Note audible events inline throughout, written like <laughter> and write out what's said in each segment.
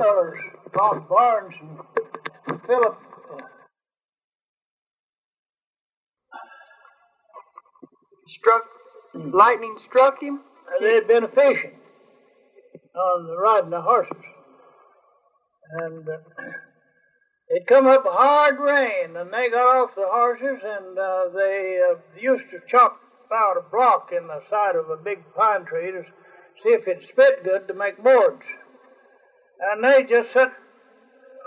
fellers, Bob Barnes and Philip. Struck, lightning struck him? They'd been fishing on the riding the horses. And uh, it come up a hard rain, and they got off the horses, and uh, they uh, used to chop out a block in the side of a big pine tree to see if it spit good to make boards. And they just set,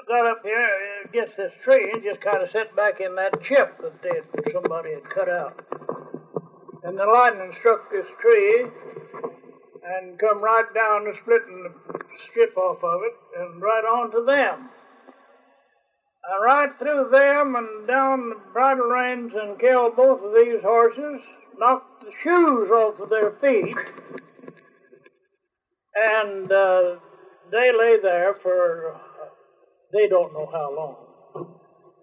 got up here against this tree and just kind of set back in that chip that they somebody had cut out. And the lightning struck this tree and come right down the splitting the strip off of it and right onto them. And right through them and down the bridle reins and killed both of these horses, knocked the shoes off of their feet, and uh, they lay there for uh, they don't know how long.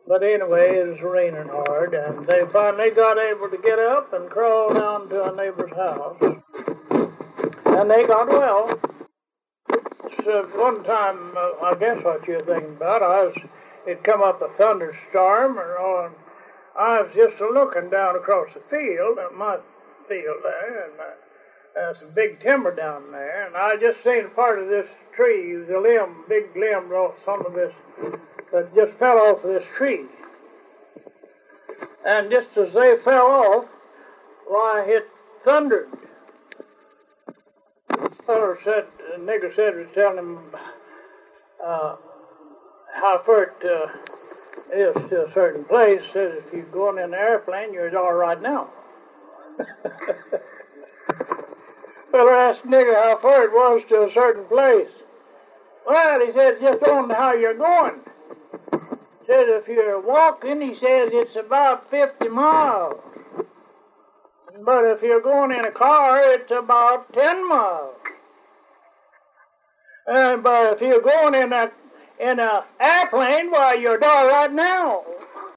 But anyway, it was raining hard, and they finally got able to get up and crawl down to a neighbor's house. And they got well. So one time, uh, I guess what you're thinking about, I was, it come up a thunderstorm, and on, I was just looking down across the field, at my field there, and uh, there's some big timber down there, and I just seen part of this tree, the limb, big limb off some of this, that just fell off of this tree. And just as they fell off, why, it thundered. Feller said, the nigger said, was telling him uh, how far it uh, is to a certain place. Says if you're going in an airplane, you're all right now. <laughs> Feller asked nigger how far it was to a certain place. Well, he said, just on how you're going. Said if you're walking, he says it's about 50 miles. But if you're going in a car, it's about 10 miles. Uh, but if you're going in a in a airplane, why you're all right now.